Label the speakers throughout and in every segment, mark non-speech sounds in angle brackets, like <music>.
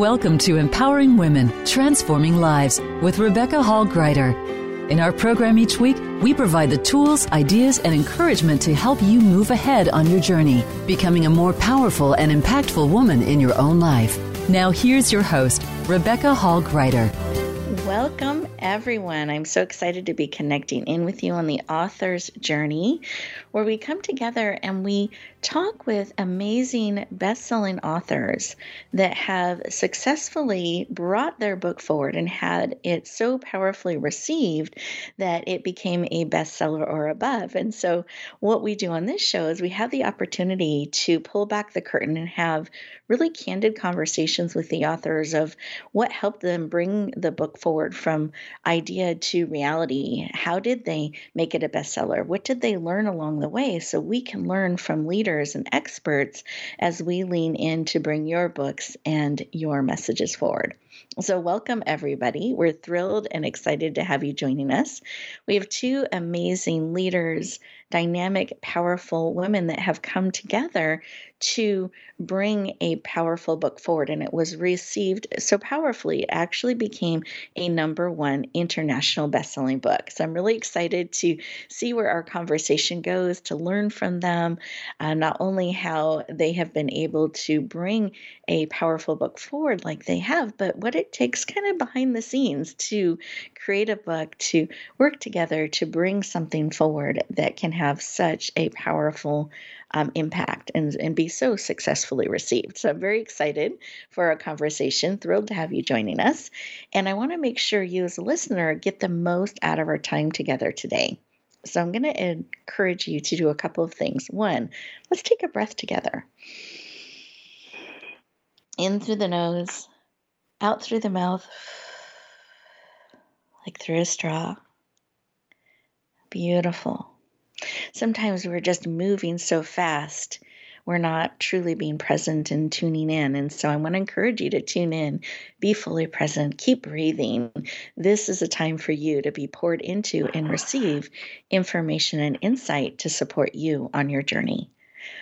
Speaker 1: Welcome to Empowering Women, Transforming Lives with Rebecca Hall Gruyter. In our program each week, we provide the tools, ideas, and encouragement to help you move ahead on your journey, becoming a more powerful and impactful woman in your own life. Now, here's your host, Rebecca Hall Gruyter.
Speaker 2: Welcome, everyone. I'm so excited to be connecting in with you on the author's journey, where we come together and we talk with amazing best selling authors that have successfully brought their book forward and had it so powerfully received that it became a bestseller or above. And so, what we do on this show is we have the opportunity to pull back the curtain and have really candid conversations with the authors of what helped them bring the book forward from idea to reality. How did they make it a bestseller? What did they learn along the way so we can learn from leaders? And experts as we lean in to bring your books and your messages forward. So, welcome everybody. We're thrilled and excited to have you joining us. We have two amazing leaders dynamic, powerful women that have come together to bring a powerful book forward. And it was received so powerfully, it actually became a number one international best-selling book. So I'm really excited to see where our conversation goes, to learn from them, uh, not only how they have been able to bring a powerful book forward like they have, but what it takes kind of behind the scenes to create a book, to work together to bring something forward that can have such a powerful um, impact and, and be so successfully received. So I'm very excited for our conversation, thrilled to have you joining us. And I want to make sure you, as a listener, get the most out of our time together today. So I'm going to encourage you to do a couple of things. One, let's take a breath together. In through the nose, out through the mouth, like through a straw. Beautiful. Sometimes we're just moving so fast, we're not truly being present and tuning in. And so I want to encourage you to tune in, be fully present, keep breathing. This is a time for you to be poured into and receive information and insight to support you on your journey.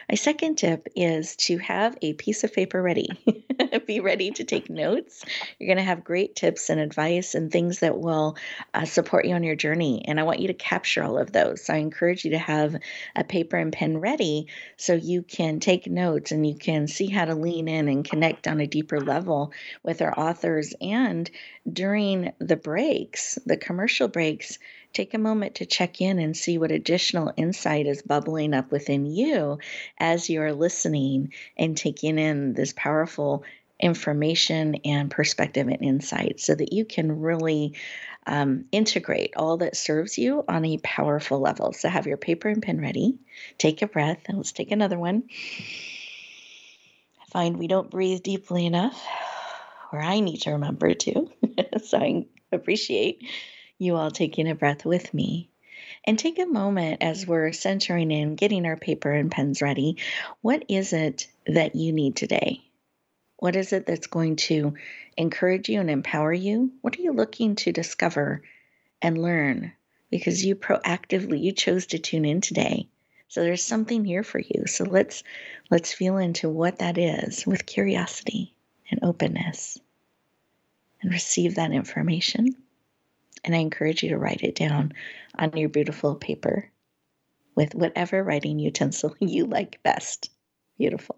Speaker 2: My second tip is to have a piece of paper ready. <laughs> Be ready to take notes. You're going to have great tips and advice and things that will uh, support you on your journey. And I want you to capture all of those. So I encourage you to have a paper and pen ready so you can take notes and you can see how to lean in and connect on a deeper level with our authors. And during the breaks, the commercial breaks, take a moment to check in and see what additional insight is bubbling up within you as you're listening and taking in this powerful information and perspective and insight so that you can really um, integrate all that serves you on a powerful level. So have your paper and pen ready. Take a breath and let's take another one. I find we don't breathe deeply enough, or I need to remember to. <laughs> so I appreciate you all taking a breath with me. And take a moment as we're centering in, getting our paper and pens ready. What is it that you need today? What is it that's going to encourage you and empower you? What are you looking to discover and learn? Because you proactively you chose to tune in today. So there's something here for you. So let's let's feel into what that is with curiosity and openness and receive that information. And I encourage you to write it down on your beautiful paper with whatever writing utensil <laughs> you like best. Beautiful.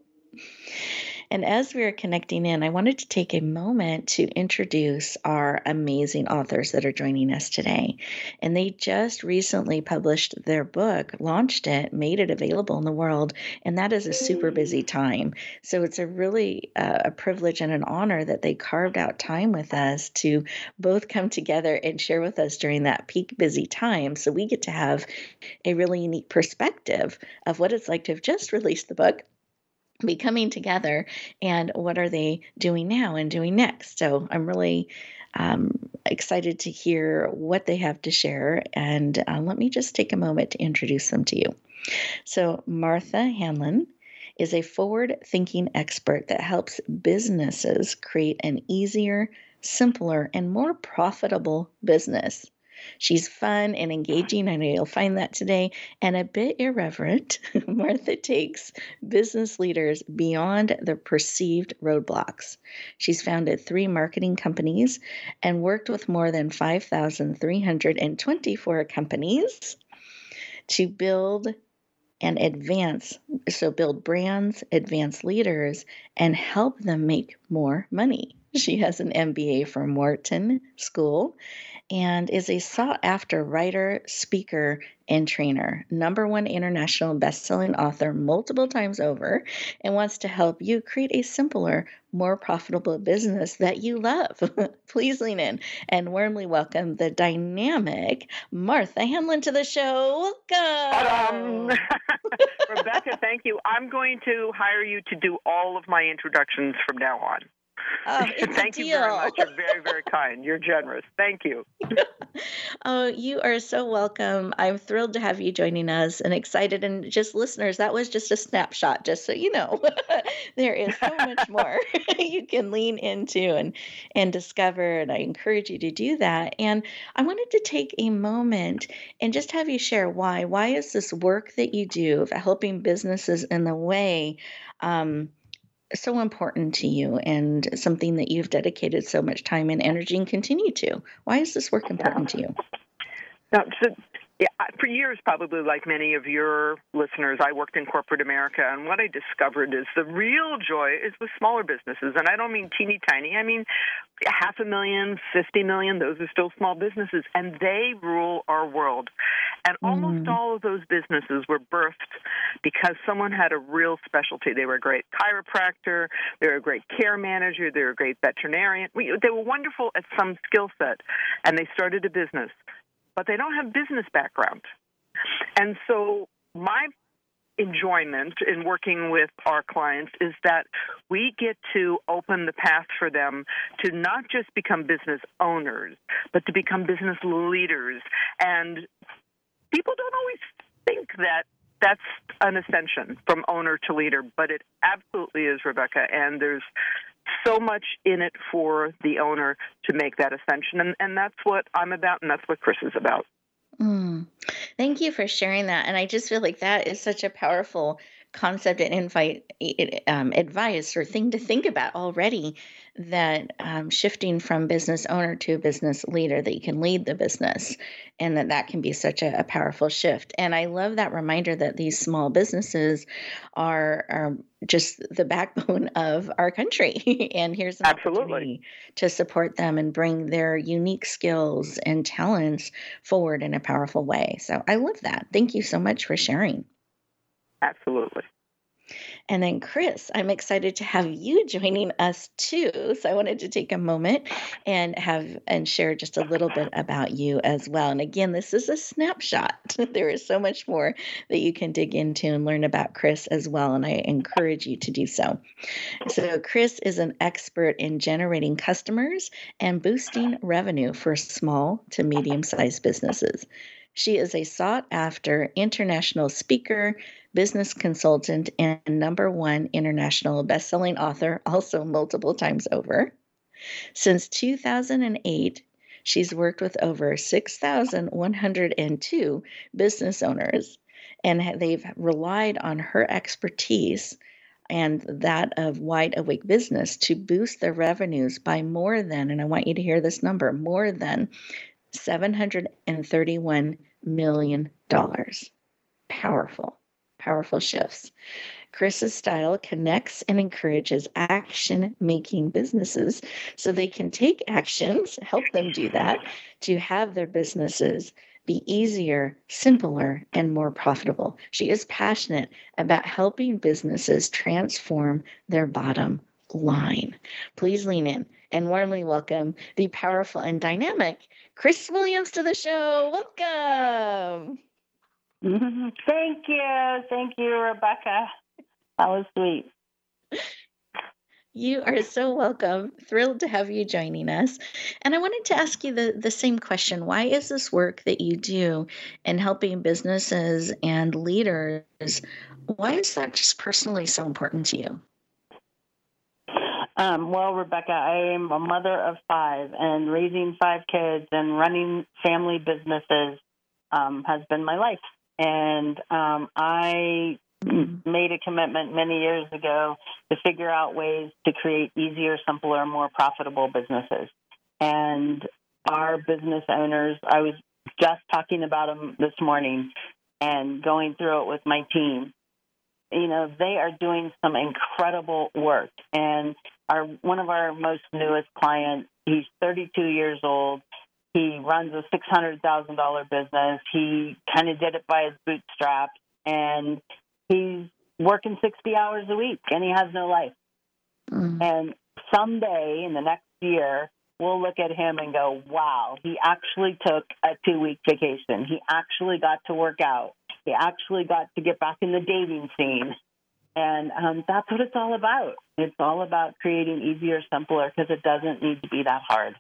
Speaker 2: And as we are connecting in, I wanted to take a moment to introduce our amazing authors that are joining us today. And they just recently published their book, launched it, made it available in the world, and that is a super busy time. So it's a really uh, a privilege and an honor that they carved out time with us to both come together and share with us during that peak busy time. So we get to have a really unique perspective of what it's like to have just released the book be coming together and what are they doing now and doing next? So i'm really um, excited to hear what they have to share and uh, let me just take a moment to introduce them to you. So martha hanlon is a forward thinking expert that helps businesses create an easier simpler and more profitable business She's fun and engaging. I know you'll find that today, and a bit irreverent. <laughs> Martha takes business leaders beyond the perceived roadblocks. She's founded three marketing companies and worked with more than 5,324 companies to build and advance so build brands advance leaders and help them make more money she has an mba from wharton school and is a sought after writer, speaker, and trainer, number one international best-selling author multiple times over, and wants to help you create a simpler, more profitable business that you love. <laughs> Please lean in and warmly welcome the dynamic Martha Hanlon to the show. Welcome. <laughs>
Speaker 3: Rebecca, thank you. I'm going to hire you to do all of my introductions from now on.
Speaker 2: Oh, <laughs>
Speaker 3: Thank you very much. You're very, very kind. You're generous. Thank you. <laughs> <laughs>
Speaker 2: oh, you are so welcome. I'm thrilled to have you joining us and excited. And just listeners, that was just a snapshot, just so you know. there is so much more you can lean into and and discover. And I encourage you to do that. And I wanted to take a moment and just have you share why. Why is this work that you do of helping businesses in the way? Um, so important to you and something that you've dedicated so much time and energy and continue to? Why is this work important to you?
Speaker 3: Now, yeah, for years, probably like many of your listeners, I worked in corporate America, and what I discovered is the real joy is with smaller businesses. And I don't mean teeny tiny, I mean half a million, 50 million, those are still small businesses, and they rule our world. And almost mm. all of those businesses were birthed because someone had a real specialty. They were a great chiropractor, they were a great care manager, they were a great veterinarian. We, they were wonderful at some skill set, and they started a business but they don't have business background. And so my enjoyment in working with our clients is that we get to open the path for them to not just become business owners, but to become business leaders. And people don't always think that that's an ascension from owner to leader, but it absolutely is, Rebecca. And there's so much in it for the owner to make that ascension. And, and that's what I'm about, and that's what Chris is about.
Speaker 2: Mm. Thank you for sharing that. And I just feel like that is such a powerful concept and invite um, advice or thing to think about already that um, shifting from business owner to business leader that you can lead the business and that that can be such a, a powerful shift. And i love that reminder that these small businesses are, are just the backbone <laughs> of our country. <laughs> And here's an
Speaker 3: Absolutely.
Speaker 2: opportunity to support them and bring their unique skills and talents forward in a powerful way. So i love that. Thank you so much for sharing
Speaker 3: Absolutely.
Speaker 2: And then, Chris, I'm excited to have you joining us too. So I wanted to take a moment and have and share just a little bit about you as well. And again, this is a snapshot. <laughs> there is so much more that you can dig into and learn about Chris as well. And I encourage you to do so. So, Chris is an expert in generating customers and boosting revenue for small to medium sized businesses. She is a sought after international speaker, business consultant, and number one international best-selling author, also multiple times over. Since 2008, she's worked with over 6,102 business owners, and they've relied on her expertise and that of wide awake business to boost their revenues by more than, and I want you to hear this number, more than $731 million. dollars, Powerful, powerful shifts. Chris's style connects and encourages action making businesses so they can take actions, help them do that, to have their businesses be easier, simpler, and more profitable. She is passionate about helping businesses transform their bottom line. Please lean in and warmly welcome the powerful and dynamic Chris Williams to the show. Welcome. <laughs>
Speaker 4: Thank you. Thank you, Rebecca. That was sweet.
Speaker 2: You are so welcome. Thrilled to have you joining us. And I wanted to ask you the, the same question. Why is this work that you do in helping businesses and leaders, why is that just personally so important to you?
Speaker 4: Um, well, Rebecca, I am a mother of five, and raising five kids and running family businesses um, has been my life. And um, I made a commitment many years ago to figure out ways to create easier, simpler, more profitable businesses. And our business owners, I was just talking about them this morning and going through it with my team. You know, they are doing some incredible work. And our one of our most newest clients, he's 32 years old. He runs a $600,000 business. He kind of did it by his bootstraps and he's working 60 hours a week and he has no life. Mm. And someday in the next year, we'll look at him and go, wow, he actually took a two week vacation. He actually got to work out. He actually got to get back in the dating scene. And um, that's what it's all about. It's all about creating easier, simpler, because it doesn't need to be that hard.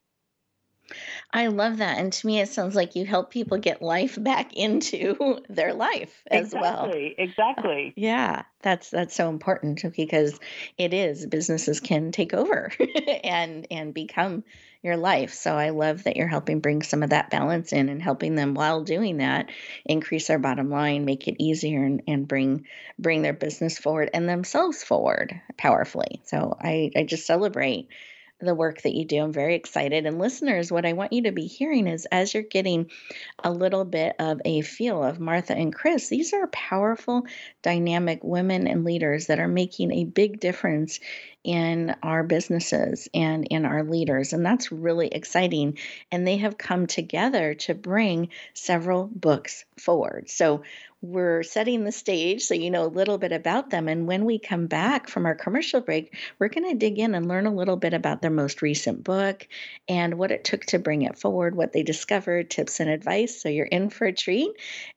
Speaker 2: I love that. And to me, it sounds like you help people get life back <laughs> into their life as
Speaker 4: exactly,
Speaker 2: well.
Speaker 4: Exactly. Exactly.
Speaker 2: Yeah, that's that's so important because it is businesses can take over <laughs> and and become your life. So I love that you're helping bring some of that balance in and helping them while doing that increase their bottom line, make it easier and, and bring bring their business forward and themselves forward powerfully. So I, I just celebrate the work that you do. I'm very excited. And listeners, what I want you to be hearing is as you're getting a little bit of a feel of Martha and Chris, these are powerful, dynamic women and leaders that are making a big difference in our businesses and in our leaders. And that's really exciting. And they have come together to bring several books forward. So we're setting the stage so you know a little bit about them. And when we come back from our commercial break, we're going to dig in and learn a little bit about their most recent book and what it took to bring it forward, what they discovered, tips and advice. So you're in for a treat.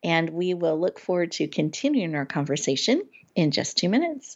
Speaker 2: And we will look forward to continuing our conversation in just two minutes.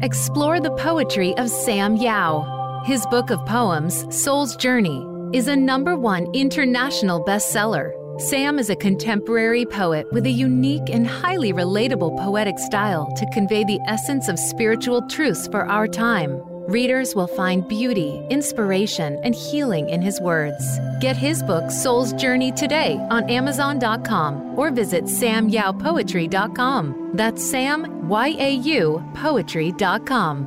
Speaker 5: Explore the poetry of Sam Yau. His book of poems, Soul's Journey, is a number one international bestseller. Sam is a contemporary poet with a unique and highly relatable poetic style to convey the essence of spiritual truths for our time. Readers will find beauty, inspiration, and healing in his words. Get his book, Soul's Journey, today on Amazon.com or visit samyaupoetry.com. That's Sam, Y A U, poetry.com.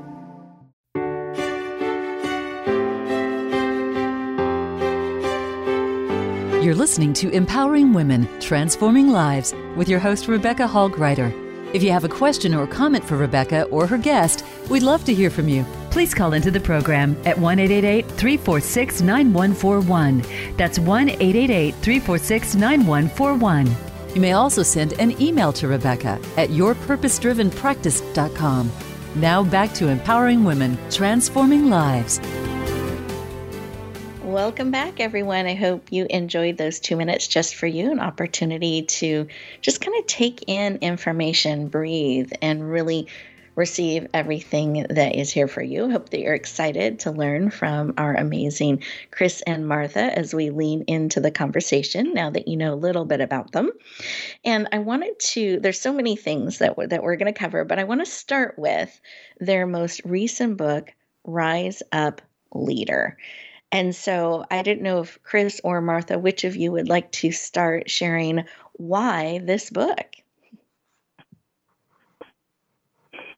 Speaker 1: You're listening to Empowering Women, Transforming Lives with your host, Rebecca Hall Gruyter. If you have a question or comment for Rebecca or her guest, we'd love to hear from you please call into the program at 1 346 9141. That's 1 346 9141. You may also send an email to Rebecca at yourpurposedrivenpractice.com. Now back to empowering women, transforming lives.
Speaker 2: Welcome back, everyone. I hope you enjoyed those two minutes just for you, an opportunity to just kind of take in information, breathe, and really receive everything that is here for you. Hope that you're excited to learn from our amazing Chris and Martha as we lean into the conversation now that you know a little bit about them. And I wanted to, there's so many things that, we're, that we're going to cover, but I want to start with their most recent book, Rise Up Leader. And so I didn't know if Chris or Martha, which of you would like to start sharing why this book?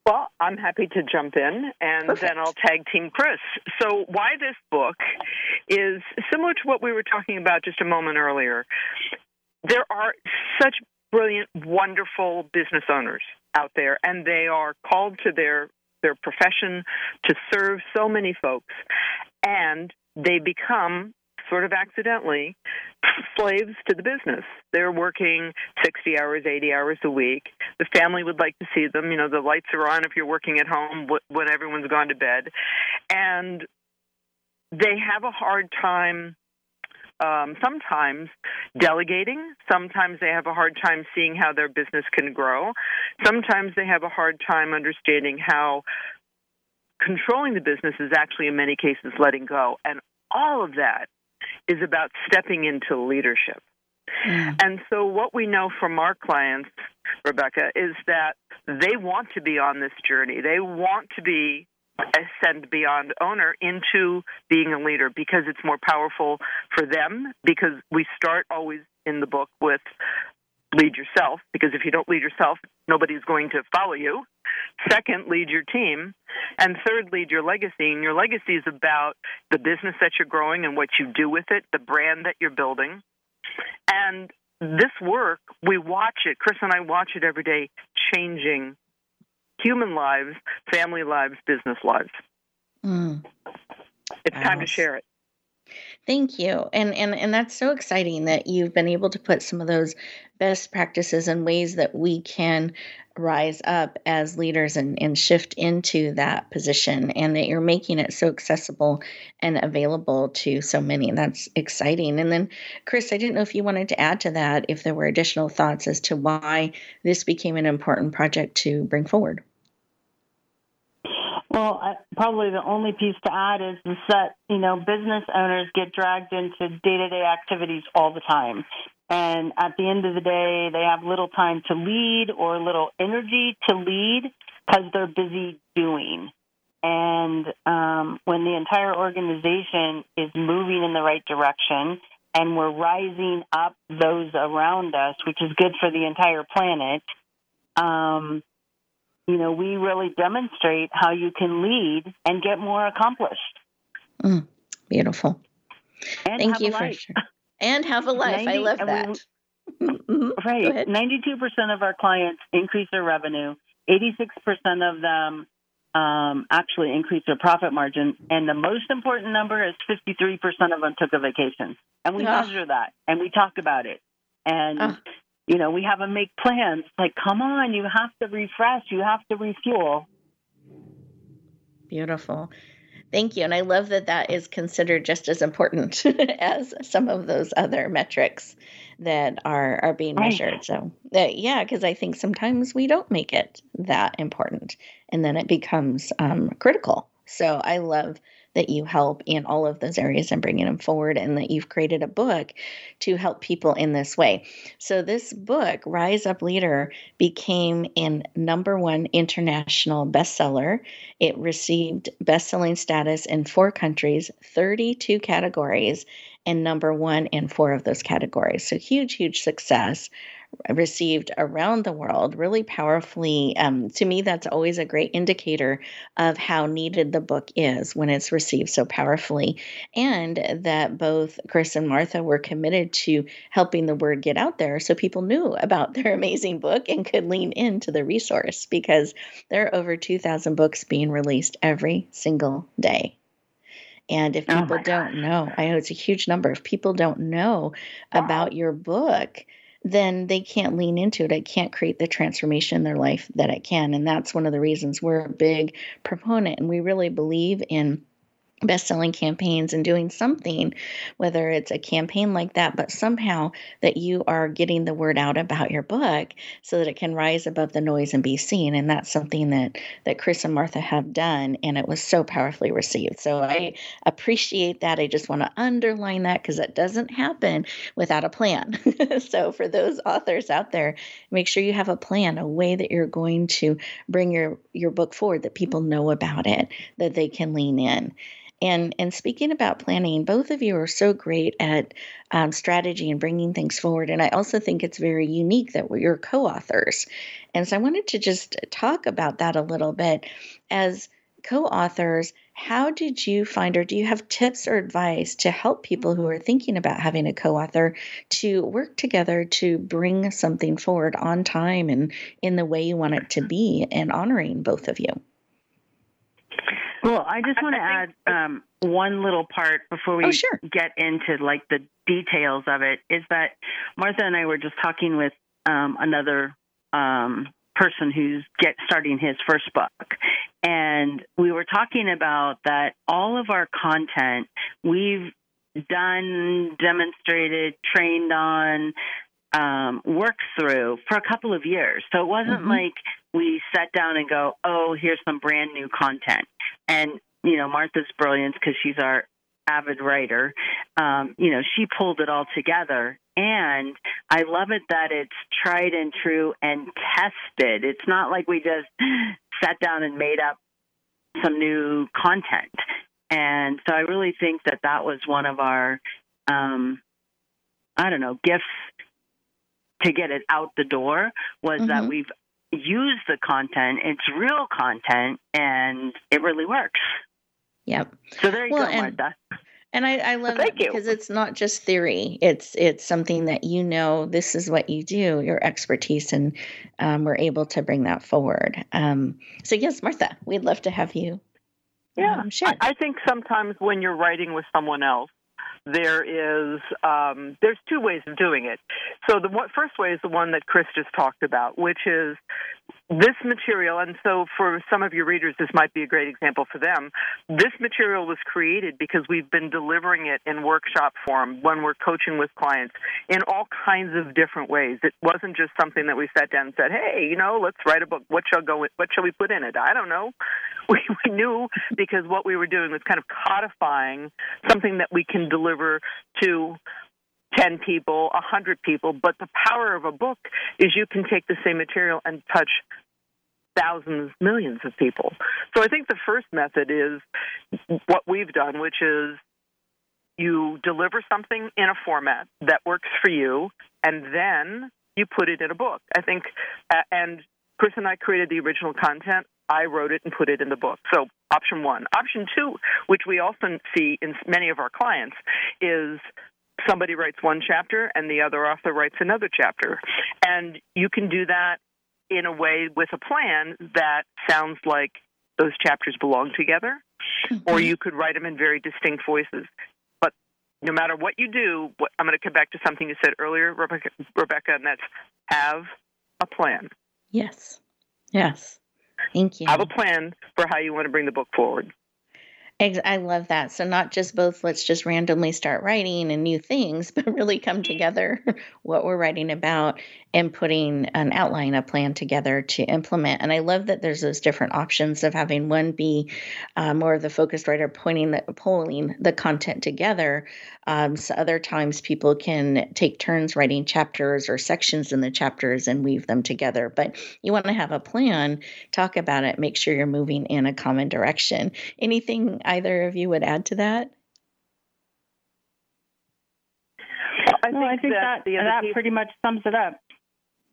Speaker 3: Well, I'm happy to jump in and Perfect. then I'll tag team Chris. So, why this book is similar to what we were talking about just a moment earlier. There are such brilliant, wonderful business owners out there, and they are called to their their profession to serve so many folks, and they become sort of accidentally <laughs> slaves to the business. They're working 60 hours, 80 hours a week. The family would like to see them. You know, the lights are on if you're working at home when everyone's gone to bed. And they have a hard time um, sometimes delegating. Sometimes they have a hard time seeing how their business can grow. Sometimes they have a hard time understanding how controlling the business is actually, in many cases, letting go. And all of that is about stepping into leadership. Mm. And so, what we know from our clients, Rebecca, is that they want to be on this journey. They want to be ascend beyond owner into being a leader because it's more powerful for them. Because we start always in the book with lead yourself, because if you don't lead yourself, nobody's going to follow you. Second, lead your team. And third, lead your legacy. And your legacy is about the business that you're growing and what you do with it, the brand that you're building. And this work, we watch it, Chris and I watch it every day, changing human lives, family lives, business lives. Mm. It's time to share it.
Speaker 2: Thank you. And and and that's so exciting that you've been able to put some of those best practices and ways that we can rise up as leaders and, and shift into that position and that you're making it so accessible and available to so many. That's exciting. And then Chris, I didn't know if you wanted to add to that if there were additional thoughts as to why this became an important project to bring forward.
Speaker 4: Well, I, probably the only piece to add is that you know business owners get dragged into day-to-day activities all the time, and at the end of the day, they have little time to lead or little energy to lead because they're busy doing. And um, when the entire organization is moving in the right direction and we're rising up those around us, which is good for the entire planet, um, you know, we really demonstrate how you can lead and get more accomplished.
Speaker 2: Mm, beautiful. And Thank you for sure. And have a <laughs> life. 90, I love that.
Speaker 4: We, <laughs> mm-hmm. right. 92% of our clients increase their revenue. 86% of them um, actually increase their profit margin. And the most important number is 53% of them took a vacation. And we oh. measure that and we talk about it. And oh you know, we have to make plans. Like, come on, you have to refresh, you have to refuel.
Speaker 2: Beautiful. Thank you. And I love that that is considered just as important <laughs> as some of those other metrics that are, are being right. measured. So, uh, yeah, because I think sometimes we don't make it that important and then it becomes um, critical. So, I love that you help in all of those areas and bringing them forward, and that you've created a book to help people in this way. So, this book, Rise Up Leader, became a number one international bestseller. It received best-selling status in four countries, 32 categories, and number one in four of those categories. So, huge, huge success received around the world really powerfully. Um, to me, that's always a great indicator of how needed the book is when it's received so powerfully. And that both Chris and Martha were committed to helping the word get out there so people knew about their amazing book and could lean into the resource because there are over 2,000 books being released every single day. And if oh people oh don't know, I know it's a huge number. If people don't know wow. about your book, then they can't lean into it. It can't create the transformation in their life that it can. And that's one of the reasons we're a big proponent and we really believe in best selling campaigns and doing something, whether it's a campaign like that, but somehow that you are getting the word out about your book so that it can rise above the noise and be seen. And that's something that, that Chris and Martha have done. And it was so powerfully received. So I appreciate that. I just want to underline that because that doesn't happen without a plan. <laughs> so for those authors out there, make sure you have a plan, a way that you're going to bring your, your book forward, that people know about it, that they can lean in. And and speaking about planning, both of you are so great at um, strategy and bringing things forward. And I also think it's very unique that we're co-authors. And so I wanted to just talk about that a little bit as co-authors how did you find, or do you have tips or advice to help people who are thinking about having a co author to work together to bring something forward on time and in the way you want it to be and honoring both of you?
Speaker 4: Well, I just want to add um, one little part before we
Speaker 2: oh, sure.
Speaker 4: get into like the details of it. Is that Martha and I were just talking with um, another um, person who's get starting his first book, and we were talking about that all of our content we've done, demonstrated, trained on, um, worked through for a couple of years. So it wasn't mm-hmm. like we sat down and go, oh, here's some brand new content. And, you know, Martha's brilliant because she's our avid writer. Um, you know, she pulled it all together. And I love it that it's tried and true and tested. It's not like we just sat down and made up some new content. And so I really think that that was one of our, um, I don't know, gifts to get it out the door was mm-hmm. that we've used the content. It's real content and it really works.
Speaker 2: Yep.
Speaker 4: So there you well, go, and, Martha.
Speaker 2: And I, I love well, that because it's not just theory. It's it's something that you know. This is what you do. Your expertise, and um, we're able to bring that forward. Um, so yes, Martha, we'd love to have you.
Speaker 3: Yeah,
Speaker 2: um.
Speaker 3: I, I think sometimes when you're writing with someone else, there is um, there's two ways of doing it. So the first way is the one that Chris just talked about, which is this material, and so for some of your readers, this might be a great example for them. This material was created because we've been delivering it in workshop form when we're coaching with clients in all kinds of different ways. It wasn't just something that we sat down and said, "Hey, you know, let's write a book. What shall go? What shall we put in it?" I don't know. <laughs> We, we knew because what we were doing was kind of codifying something that we can deliver to 10 people, 100 people, but the power of a book is you can take the same material and touch thousands, millions of people. So I think the first method is what we've done, which is you deliver something in a format that works for you, and then you put it in a book. I think, uh, and Chris and I created the original content. I wrote it and put it in the book. So, option one. Option two, which we often see in many of our clients, is somebody writes one chapter and the other author writes another chapter. And you can do that in a way with a plan that sounds like those chapters belong together, mm-hmm. or you could write them in very distinct voices. But no matter what you do, what, I'm going to come back to something you said earlier, Rebecca, Rebecca, and that's have a plan.
Speaker 2: Yes. Yes. Thank you.
Speaker 3: Have a plan for how you want to bring the book forward.
Speaker 2: I love that. So not just both let's just randomly start writing and new things, <laughs> but really come together <laughs> what we're writing about and putting an outline, a plan together to implement. And I love that there's those different options of having one be uh, more of the focused writer pointing the pulling the content together. Um, so other times people can take turns writing chapters or sections in the chapters and weave them together. But you want to have a plan, talk about it, make sure you're moving in a common direction. Anything either of you would add to that?
Speaker 4: I think, I think that, that, that pretty much sums it up.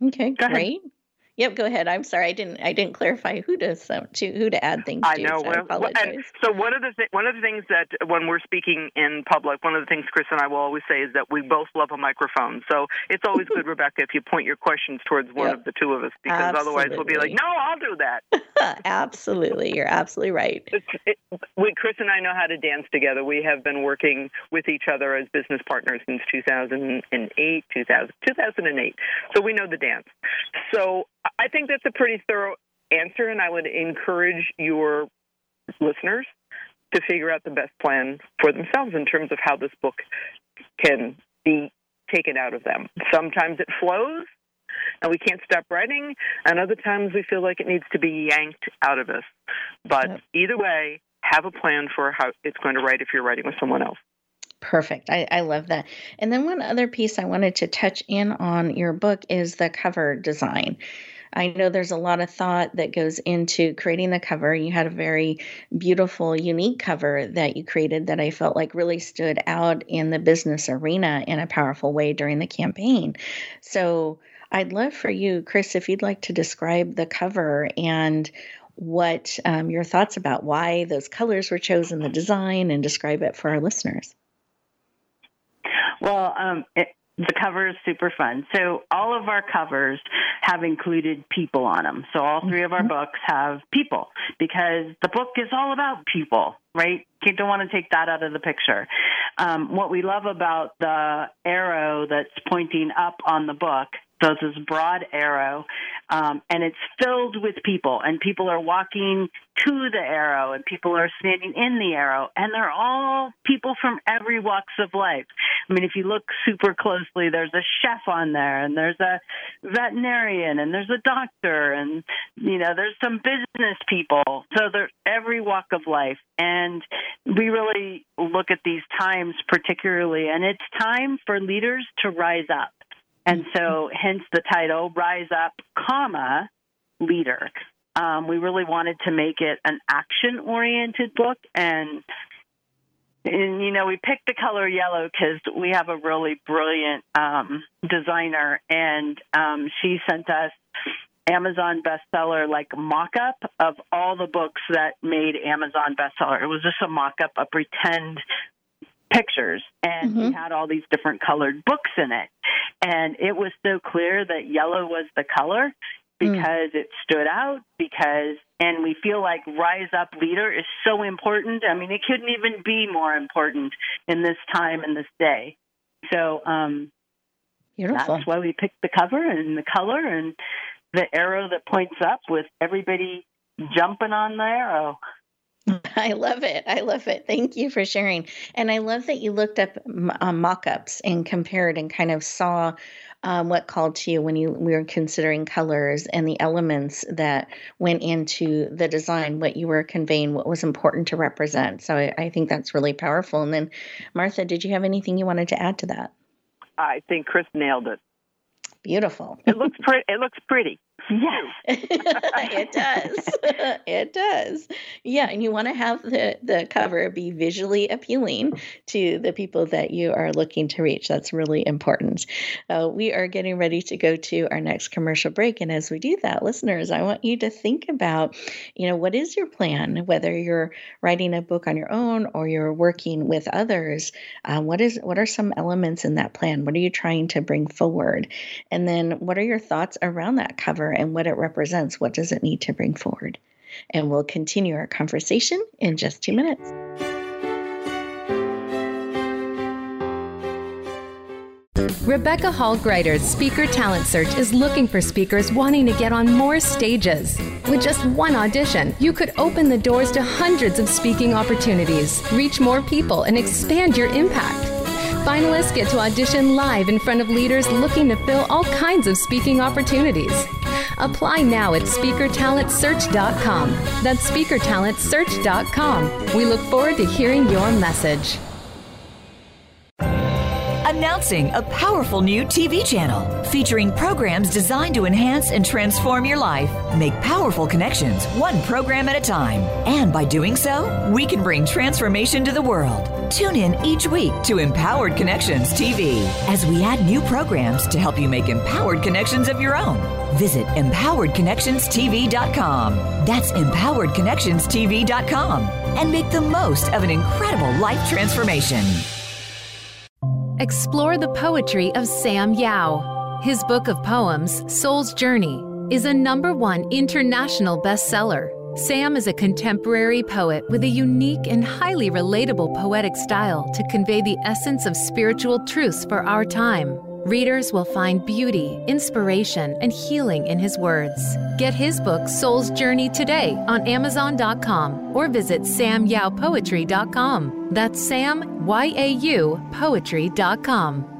Speaker 2: Okay, Go great. Ahead. Yep, go ahead. I'm sorry, I didn't I didn't clarify who to to who to add things
Speaker 3: I
Speaker 2: to.
Speaker 3: know.
Speaker 2: So well,
Speaker 3: I and so one of the th- one of the things that when we're speaking in public, one of the things Chris and I will always say is that we both love a microphone. So it's always good, <laughs> Rebecca, if you point your questions towards one yep. of the two of us, because absolutely. otherwise we'll be like, "No, I'll do
Speaker 2: that." <laughs> absolutely, you're absolutely right.
Speaker 3: It, we, Chris and I know how to dance together. We have been working with each other as business partners since 2008, 2000, 2008. So we know the dance. So I think that's a pretty thorough answer, and I would encourage your listeners to figure out the best plan for themselves in terms of how this book can be taken out of them. Sometimes it flows and we can't stop writing, and other times we feel like it needs to be yanked out of us. But yep. either way, have a plan for how it's going to write if you're writing with someone else.
Speaker 2: Perfect. I, I love that. And then one other piece I wanted to touch in on your book is the cover design. I know there's a lot of thought that goes into creating the cover. You had a very beautiful, unique cover that you created that I felt like really stood out in the business arena in a powerful way during the campaign. So I'd love for you, Chris, if you'd like to describe the cover and what um, your thoughts about why those colors were chosen, the design, and describe it for our listeners.
Speaker 4: Well, um, it, the cover is super fun. So all of our covers have included people on them. So all three of our mm-hmm. books have people because the book is all about people, right? You don't want to take that out of the picture. Um, what we love about the arrow that's pointing up on the book it's this broad arrow, um, and it's filled with people, and people are walking to the arrow, and people are standing in the arrow, and they're all people from every walks of life. I mean, if you look super closely, there's a chef on there, and there's a veterinarian, and there's a doctor, and you know, there's some business people. So there's every walk of life, and we really look at these times particularly, and it's time for leaders to rise up and so, hence the title, Rise Up, comma, Leader. Um, we really wanted to make it an action oriented book and and you know we picked the color yellow because we have a really brilliant um, designer and um, she sent us amazon bestseller like mock-up of all the books that made amazon bestseller it was just a mock-up a pretend pictures and mm-hmm. he had all these different colored books in it and it was so clear that yellow was the color mm. because mm. it stood out because and we feel like rise up leader is so important i mean it couldn't even be more important in this time and this day so um Beautiful. that's why we picked the cover and the color and the arrow that points up with everybody jumping on the arrow <laughs>
Speaker 2: I love it. I love it. Thank you for sharing. And I love that you looked up uh, mock ups and compared and kind of saw um, what called to you when you we were considering colors and the elements that went into the design, what you were conveying, what was important to represent. So I, I think that's really powerful. And then, Martha, did you have anything you wanted to add to that?
Speaker 3: I think Chris nailed it.
Speaker 2: Beautiful.
Speaker 3: it looks pretty. It looks pretty.
Speaker 2: Yes, it does. it does. Yeah, and you want to have the the cover be visually appealing to the people that you are looking to reach. That's really important. Uh, we are getting ready to go to our next commercial break, and as we do that, listeners, I want you to think about, you know, what is your plan? Whether you're writing a book on your own or you're working with others, uh, what is what are some elements in that plan? What are you trying to bring forward? And then, what are your thoughts around that cover? And what it represents. What does it need to bring forward? And we'll continue our conversation in just two minutes.
Speaker 5: Rebecca Hall Gruyter's Speaker Talent Search is looking for speakers wanting to get on more stages. With just one audition, you could open the doors to hundreds of speaking opportunities, reach more people, and expand your impact. Finalists get to audition live in front of leaders looking to fill all kinds of speaking opportunities. Apply now at speakertalentsearch.com. That's speakertalentsearch.com. We look forward to hearing your message.
Speaker 6: Announcing a powerful new TV channel featuring programs designed to enhance and transform your life. Make powerful connections, one program at a time. And by doing so, we can bring transformation to the world. Tune in each week to Empowered Connections TV as we add new programs to help you make empowered connections of your own. Visit empoweredconnectionstv.com. That's empoweredconnectionstv.com and make the most of an incredible life transformation.
Speaker 5: Explore the poetry of Sam Yau. His book of poems, Soul's Journey, is a number one international bestseller. Sam is a contemporary poet with a unique and highly relatable poetic style to convey the essence of spiritual truths for our time. Readers will find beauty, inspiration, and healing in his words. Get his book, Soul's Journey, today on Amazon.com or visit samyaupoetry.com. That's Sam, Y A U, poetry.com.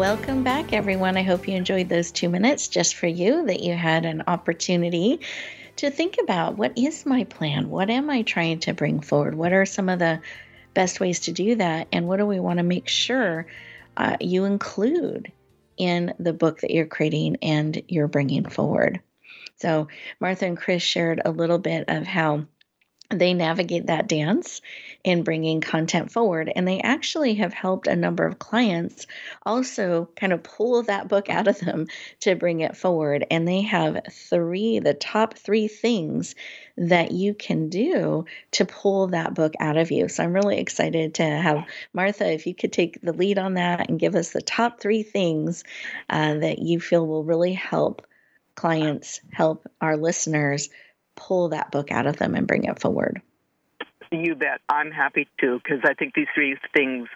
Speaker 2: Welcome back, everyone. I hope you enjoyed those two minutes just for you, that you had an opportunity to think about what is my plan? What am I trying to bring forward? What are some of the best ways to do that? And what do we want to make sure uh, you include in the book that you're creating and you're bringing forward? So, Martha and Chris shared a little bit of how they navigate that dance in bringing content forward. And they actually have helped a number of clients also kind of pull that book out of them to bring it forward. And they have three, the top three things that you can do to pull that book out of you. So I'm really excited to have Martha, if you could take the lead on that and give us the top three things uh, that you feel will really help clients, help our listeners pull that book out of them and bring it forward.
Speaker 3: You bet. I'm happy to because I think these three things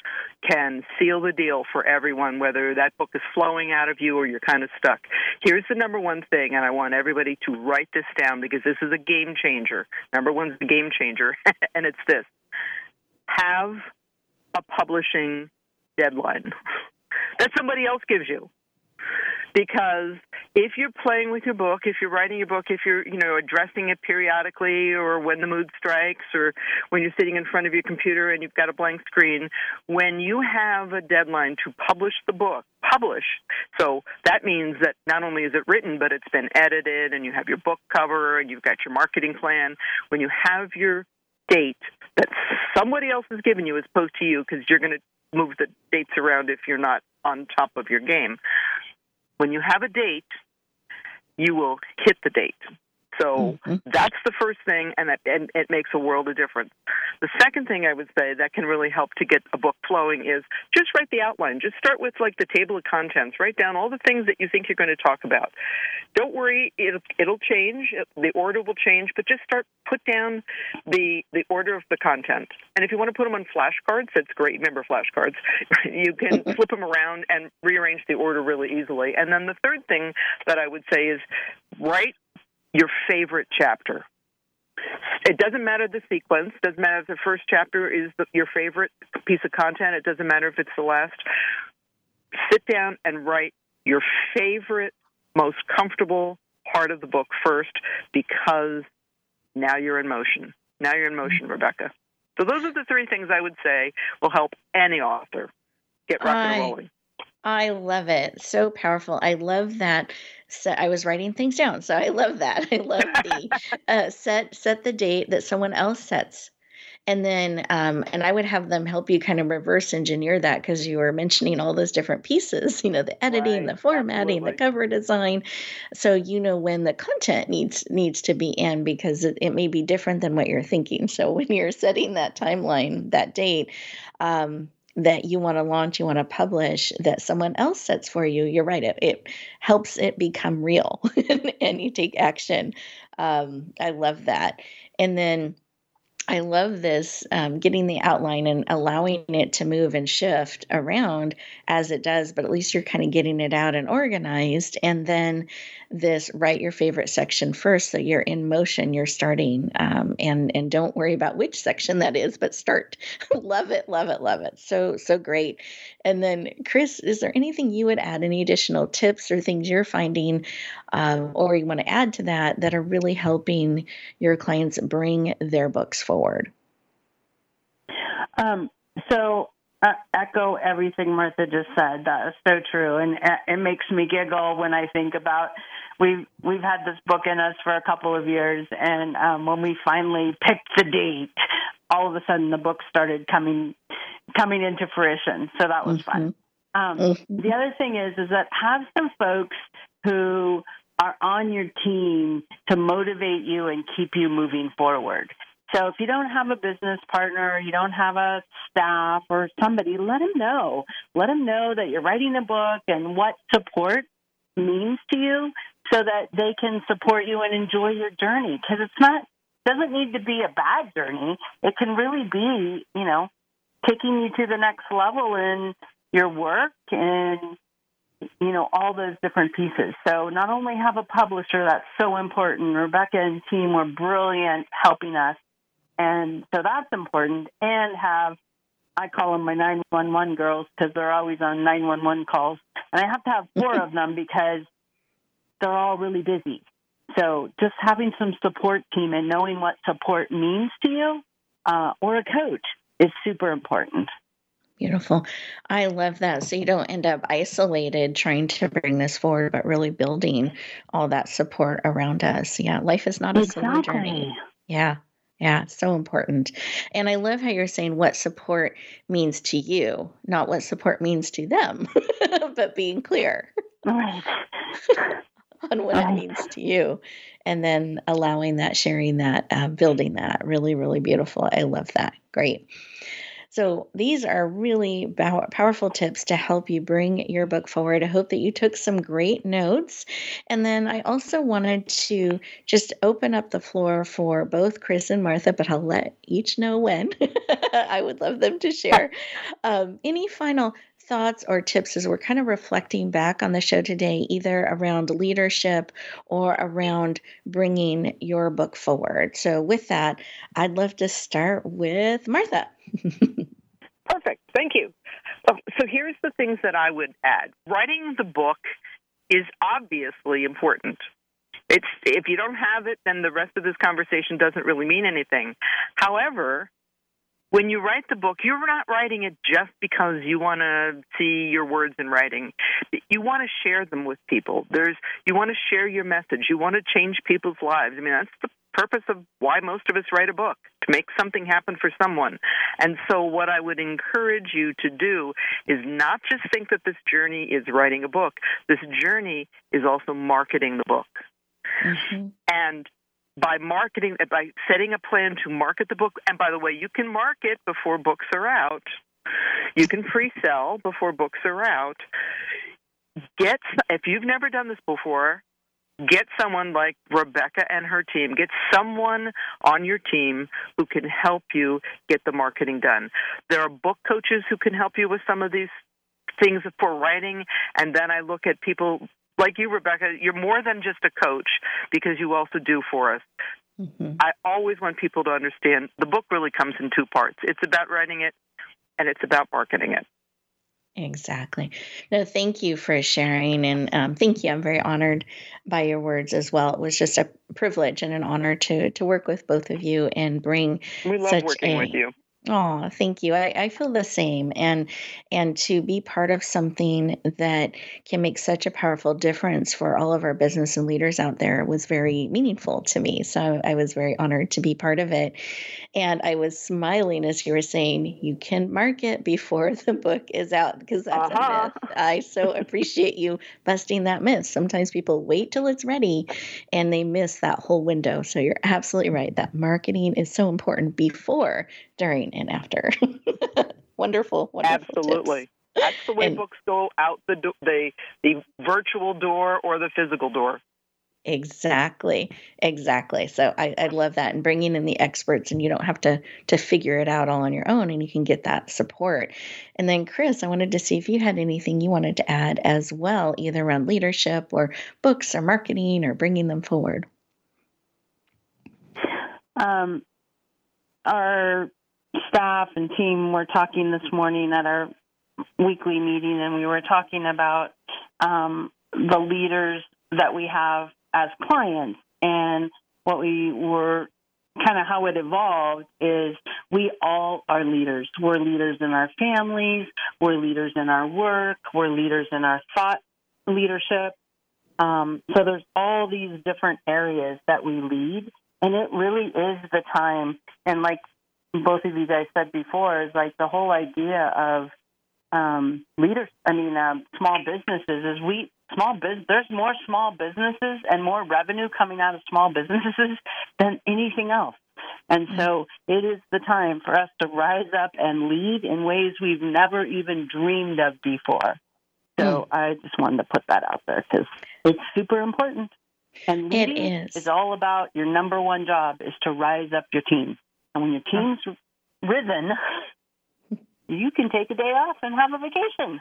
Speaker 3: can seal the deal for everyone, whether that book is flowing out of you or you're kind of stuck. Here's the number one thing, and I want everybody to write this down because this is a game changer. Number one's the game changer, <laughs> and it's this have a publishing deadline that somebody else gives you because if you're playing with your book, if you're writing your book, if you're, you know, addressing it periodically or when the mood strikes or when you're sitting in front of your computer and you've got a blank screen, when you have a deadline to publish the book, publish. So that means that not only is it written, but it's been edited and you have your book cover and you've got your marketing plan. When you have your date that somebody else has given you as opposed to you because you're going to move the dates around if you're not on top of your game when you have a date, you will hit the date. So mm-hmm. that's the first thing, and, that, and it makes a world of difference. The second thing I would say that can really help to get a book flowing is just write the outline. Just start with like the table of contents. Write down all the things that you think you're going to talk about. Don't worry, it'll, it'll change. The order will change, but just start put down the the order of the content. And if you want to put them on flashcards, that's great. Remember flashcards? <laughs> you can flip them around and rearrange the order really easily. And then the third thing that I would say is write your favorite chapter. It doesn't matter the sequence. Doesn't matter if the first chapter is the, your favorite piece of content. It doesn't matter if it's the last. Sit down and write your favorite, most comfortable part of the book first, because now you're in motion. Now you're in motion, Rebecca. So those are the three things I would say will help any author get rock and rolling.
Speaker 2: I love it. So powerful. I love that. So I was writing things down. So I love that. <laughs> I love the <laughs> uh, set set the date that someone else sets. And then, um, and I would have them help you kind of reverse engineer that because you were mentioning all those different pieces, <laughs> you know, the editing, right, the formatting, absolutely. the cover design. So you know when the content needs needs to be in because it, it may be different than what you're thinking. So when you're setting that timeline, that date, um, that you want to launch, you want to publish, that someone else sets for you, you're right. It, it helps it become real <laughs> and you take action. Um, I love that. And then I love this um, getting the outline and allowing it to move and shift around as it does, but at least you're kind of getting it out and organized. And then this write your favorite section first so you're in motion, you're starting. Um, and, and don't worry about which section that is, but start. <laughs> love it, love it, love it. So, so great. And then, Chris, is there anything you would add, any additional tips or things you're finding um, or you want to add to that that are really helping your clients bring their books forward?
Speaker 4: Um, so uh, echo everything Martha just said. That is so true, and it makes me giggle when I think about we've we've had this book in us for a couple of years, and um, when we finally picked the date, all of a sudden the book started coming coming into fruition. So that was mm-hmm. fun. Um, mm-hmm. The other thing is is that have some folks who are on your team to motivate you and keep you moving forward. So if you don't have a business partner, you don't have a staff or somebody, let them know. Let them know that you're writing a book and what support means to you so that they can support you and enjoy your journey because it's not doesn't need to be a bad journey. It can really be, you know, taking you to the next level in your work and you know all those different pieces. So not only have a publisher that's so important, Rebecca and team were brilliant helping us, and so that's important, and have I call them my 911 girls because they're always on 911 calls, and I have to have four of them because they're all really busy. So just having some support team and knowing what support means to you, uh, or a coach, is super important.
Speaker 2: Beautiful. I love that. So you don't end up isolated trying to bring this forward, but really building all that support around us. Yeah, life is not a exactly. solo journey. Yeah. Yeah, so important. And I love how you're saying what support means to you, not what support means to them, <laughs> but being clear right. <laughs> on what right. it means to you. And then allowing that, sharing that, uh, building that. Really, really beautiful. I love that. Great. So, these are really powerful tips to help you bring your book forward. I hope that you took some great notes. And then I also wanted to just open up the floor for both Chris and Martha, but I'll let each know when. <laughs> I would love them to share. <laughs> Um, any final thoughts or tips as we're kind of reflecting back on the show today, either around leadership or around bringing your book forward? So, with that, I'd love to start with Martha. <laughs>
Speaker 3: Perfect. Thank you. Um, so, here's the things that I would add writing the book is obviously important. It's if you don't have it, then the rest of this conversation doesn't really mean anything. However, when you write the book, you're not writing it just because you want to see your words in writing. You want to share them with people. There's you want to share your message. You want to change people's lives. I mean, that's the purpose of why most of us write a book to make something happen for someone. And so, what I would encourage you to do is not just think that this journey is writing a book, this journey is also marketing the book. Mm-hmm. And by marketing, by setting a plan to market the book. And by the way, you can market before books are out. You can pre-sell before books are out. Get if you've never done this before, get someone like Rebecca and her team. Get someone on your team who can help you get the marketing done. There are book coaches who can help you with some of these things for writing and then I look at people like you, Rebecca, you're more than just a coach because you also do for us. Mm-hmm. I always want people to understand the book really comes in two parts. It's about writing it and it's about marketing it.
Speaker 2: Exactly. No, thank you for sharing. And um, thank you. I'm very honored by your words as well. It was just a privilege and an honor to to work with both of you and bring
Speaker 3: we love
Speaker 2: such
Speaker 3: working
Speaker 2: a,
Speaker 3: with you.
Speaker 2: Oh, thank you. I, I feel the same. And and to be part of something that can make such a powerful difference for all of our business and leaders out there was very meaningful to me. So I was very honored to be part of it. And I was smiling as you were saying you can market before the book is out because that's uh-huh. a myth. I so appreciate you busting that myth. Sometimes people wait till it's ready and they miss that whole window. So you're absolutely right. That marketing is so important before during and after. <laughs> wonderful, wonderful.
Speaker 3: Absolutely.
Speaker 2: Tips.
Speaker 3: That's the way and, books go out the do- the the virtual door or the physical door.
Speaker 2: Exactly, exactly. So I, I love that, and bringing in the experts, and you don't have to to figure it out all on your own, and you can get that support. And then, Chris, I wanted to see if you had anything you wanted to add as well, either around leadership or books or marketing or bringing them forward.
Speaker 4: Um, our staff and team were talking this morning at our weekly meeting, and we were talking about um, the leaders that we have as clients. And what we were kind of how it evolved is we all are leaders. We're leaders in our families, we're leaders in our work, we're leaders in our thought leadership. Um, so there's all these different areas that we lead, and it really is the time. And like both of you guys said before is like the whole idea of um, leaders. I mean, um, small businesses is we small business. There's more small businesses and more revenue coming out of small businesses than anything else. And so it is the time for us to rise up and lead in ways we've never even dreamed of before. So mm. I just wanted to put that out there because it's super important. And leading
Speaker 2: it is.
Speaker 4: is all about your number one job is to rise up your team. And when your team's risen, you can take a day off and have a vacation.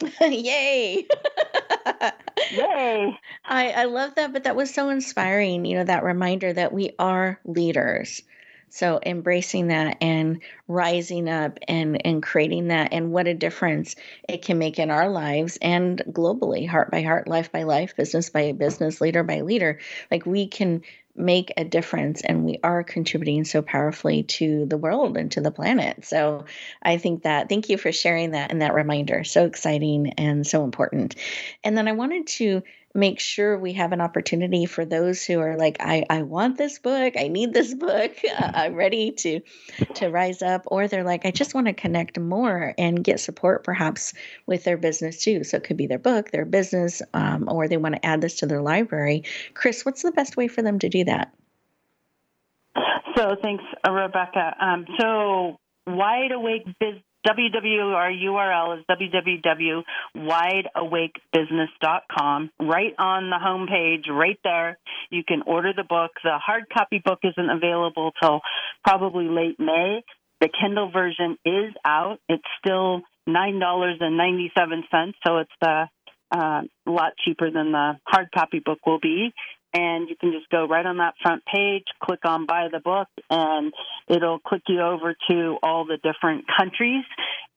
Speaker 4: <laughs>
Speaker 2: Yay! <laughs>
Speaker 4: Yay!
Speaker 2: I, I love that, but that was so inspiring, you know, that reminder that we are leaders. So embracing that and rising up and and creating that and what a difference it can make in our lives and globally, heart by heart, life by life, business by business, leader by leader. Like we can make a difference and we are contributing so powerfully to the world and to the planet. So I think that thank you for sharing that and that reminder. So exciting and so important. And then I wanted to make sure we have an opportunity for those who are like i i want this book. I need this book. <laughs> Uh, i'm ready to to rise up. Or they're like i just want to connect more and get support perhaps with their business too. So it could be their book their business um, or they want to add this to their library. Chris what's the best way for them to do that?
Speaker 4: So thanks rebecca. Um, so wide awake business www, our URL is www.wideawakebusiness.com. Right on the homepage, right there, you can order the book. The hard copy book isn't available till probably late May. The Kindle version is out. It's still $9.97, so it's a uh, lot cheaper than the hard copy book will be and you can just go right on that front page, click on buy the book, and it'll click you over to all the different countries,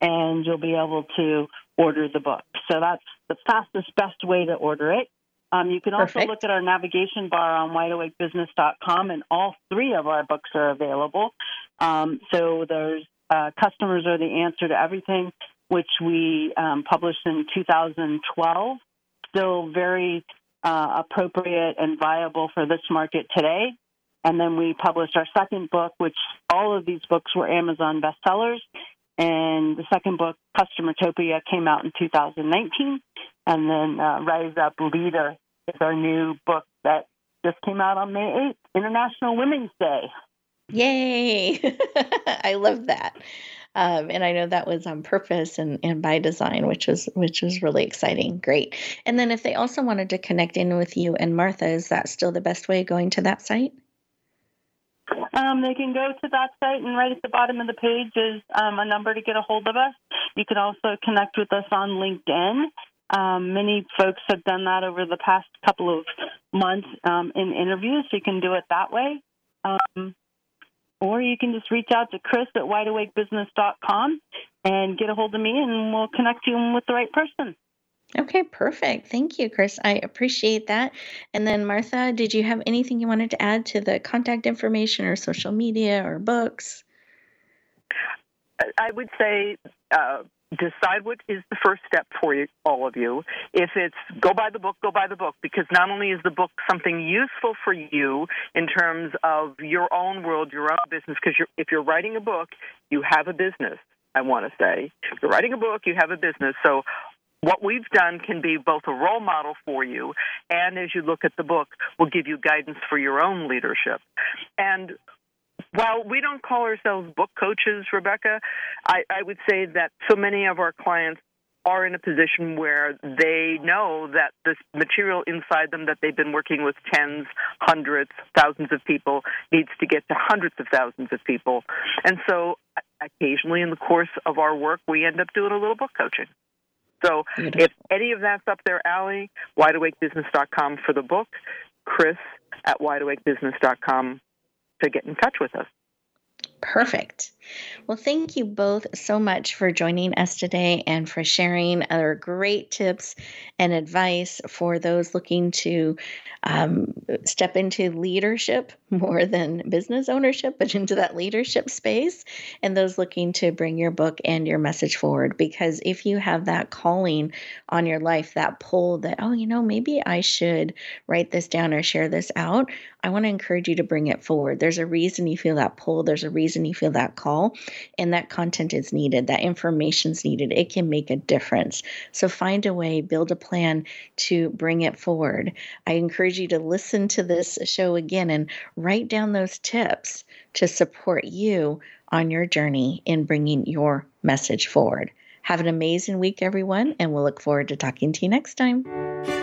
Speaker 4: and you'll be able to order the book. So that's the fastest, best way to order it. Um, you can also
Speaker 2: Perfect.
Speaker 4: look at our navigation bar on wideawakebusiness.com, and all three of our books are available. Um, so there's uh, Customers Are the Answer to Everything, which we um, published in 2012. Still very uh, appropriate and viable for this market today. And then we published our second book, which all of these books were Amazon bestsellers. And the second book, Customertopia, came out in 2019. And then uh, Rise Up Leader is our new book that just came out on May 8th, International Women's Day.
Speaker 2: Yay! <laughs> I love that. Um, and I know that was on purpose and, and by design, which was which was really exciting. Great. And then if they also wanted to connect in with you and Martha, is that still the best way going to that site?
Speaker 4: Um, they can go to that site, and right at the bottom of the page is um, a number to get a hold of us. You can also connect with us on LinkedIn. Um, many folks have done that over the past couple of months um, in interviews, so you can do it that way. Or you can just reach out to Chris at wideawakebusiness.com and get a hold of me, and we'll connect you with the right person.
Speaker 2: Okay, perfect. Thank you, Chris. I appreciate that. And then, Martha, did you have anything you wanted to add to the contact information or social media or books?
Speaker 3: I would say uh, decide what is the first step for you, all of you. If it's go buy the book, go buy the book, because not only is the book something useful for you in terms of your own world, your own business, because you're, if you're writing a book, you have a business. I want to say, if you're writing a book, you have a business. So what we've done can be both a role model for you and as you look at the book will give you guidance for your own leadership and while we don't call ourselves book coaches rebecca I, I would say that so many of our clients are in a position where they know that this material inside them that they've been working with tens, hundreds, thousands of people needs to get to hundreds of thousands of people. And so occasionally in the course of our work, we end up doing a little book coaching. So if any of that's up their alley, wideawakebusiness.com for the book, Chris at wideawakebusiness.com to get in touch with us.
Speaker 2: Perfect. Well, thank you both so much for joining us today and for sharing other great tips and advice for those looking to um, step into leadership <laughs> more than business ownership, but into that leadership space, and those looking to bring your book and your message forward. Because if you have that calling on your life, that pull that, oh, you know, maybe I should write this down or share this out, I want to encourage you to bring it forward. There's a reason you feel that pull, there's a reason you feel that call, and that content is needed, that information is needed. It can make a difference. So find a way, build a plan to bring it forward. I encourage you to listen to this show again and write down those tips to support you on your journey in bringing your message forward. Have an amazing week, everyone, and we'll look forward to talking to you next time.